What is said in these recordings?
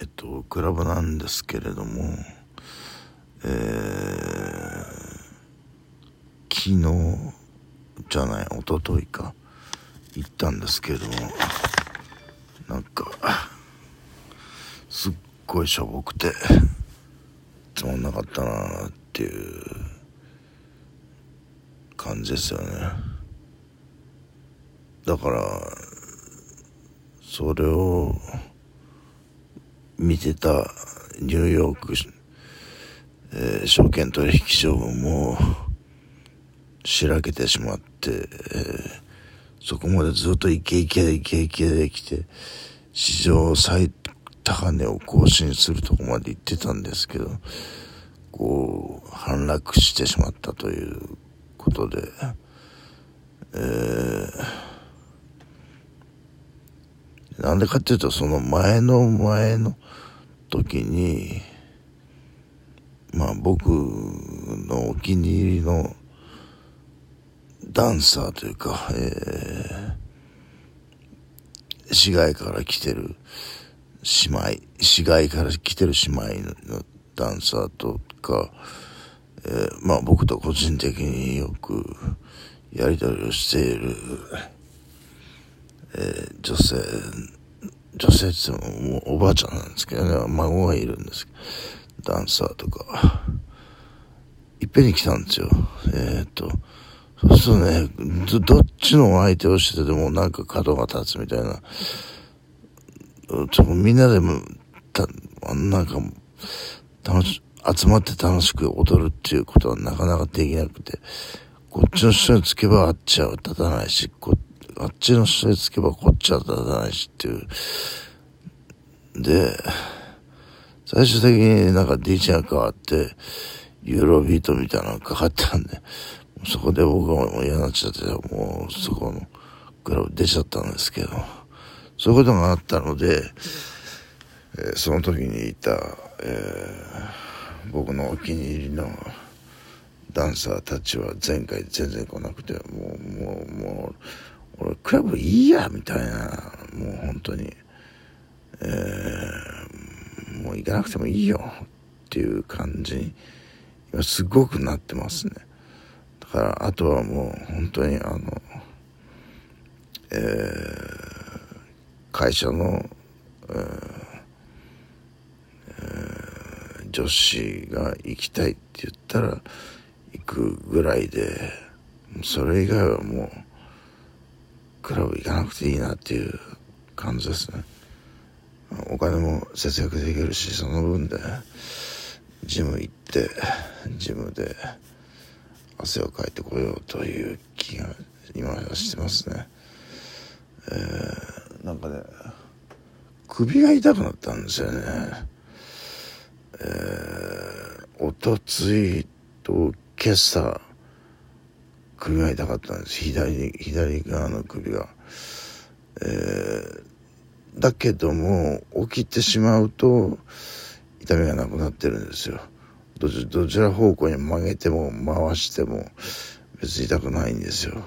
えっとクラブなんですけれどもえー、昨日じゃない一昨日か行ったんですけれどもなんかすっごいしょぼくてつまんなかったなっていう感じですよね。だからそれを見てたニューヨーク、えー、証券取引所もしらけてしまって、えー、そこまでずっとイケイケでイケイケで来て史上最高値を更新するとこまで行ってたんですけどこう反落してしまったということで、えー、なんでかっていうとその前の前の時にまあ僕のお気に入りのダンサーというか、えー、市外から来てる姉妹、市外から来てる姉妹のダンサーとか、えー、まあ僕と個人的によくやり取りをしている、えー、女性、女性って言ってももうおばあちゃんなんですけどね、孫がいるんですダンサーとか。いっぺんに来たんですよ。えー、っと、そうするとねど、どっちの相手をしててもなんか角が立つみたいな。ちょみんなでも、た、なんか、楽し、集まって楽しく踊るっていうことはなかなかできなくて、こっちの人につけばあっちは立たないし、こあっちの人につけばこっちは立たないしっていう。で、最終的になんか DJ が変わって、ユーロビートみたいなのがかかったんで、そこで僕はもう嫌になっちゃって、もうそこのクラブ出ちゃったんですけど、そういうことがあったので、えー、その時にいた、えー、僕のお気に入りのダンサーたちは前回全然来なくて、もう、もう、もう、俺クラブいいや、みたいな、もう本当に、えー、もう行かなくてもいいよ、っていう感じに、今すごくなってますね。だからあとはもう本当にあの、えー、会社の、えーえ、女子が行きたいって言ったら行くぐらいでそれ以外はもうクラブ行かなくていいなっていう感じですねお金も節約できるしその分でジム行ってジムで汗をかいてこようという気が今はしてますね。えー、なんかね、首が痛くなったんですよね。えー、おとついと今朝、首が痛かったんです。左、左側の首が。えー、だけども、起きてしまうと、痛みがなくなってるんですよ。どちどちら方向に曲げても回しても別に痛くないんですよ。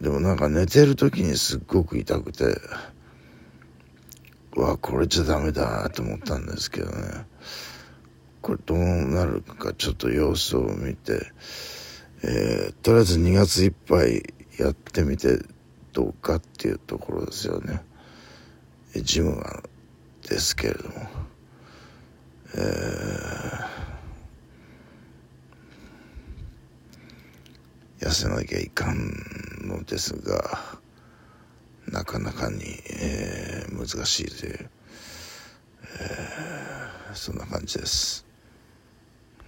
でもなんか寝てる時にすっごく痛くて、うわ、これじゃダメだと思ったんですけどね。これどうなるかちょっと様子を見て、えー、とりあえず2月いっぱいやってみてどうかっていうところですよね。ジムがですけれども。えー、痩せなきゃいかんのですがなかなかに、えー、難しいという、えー、そんな感じです。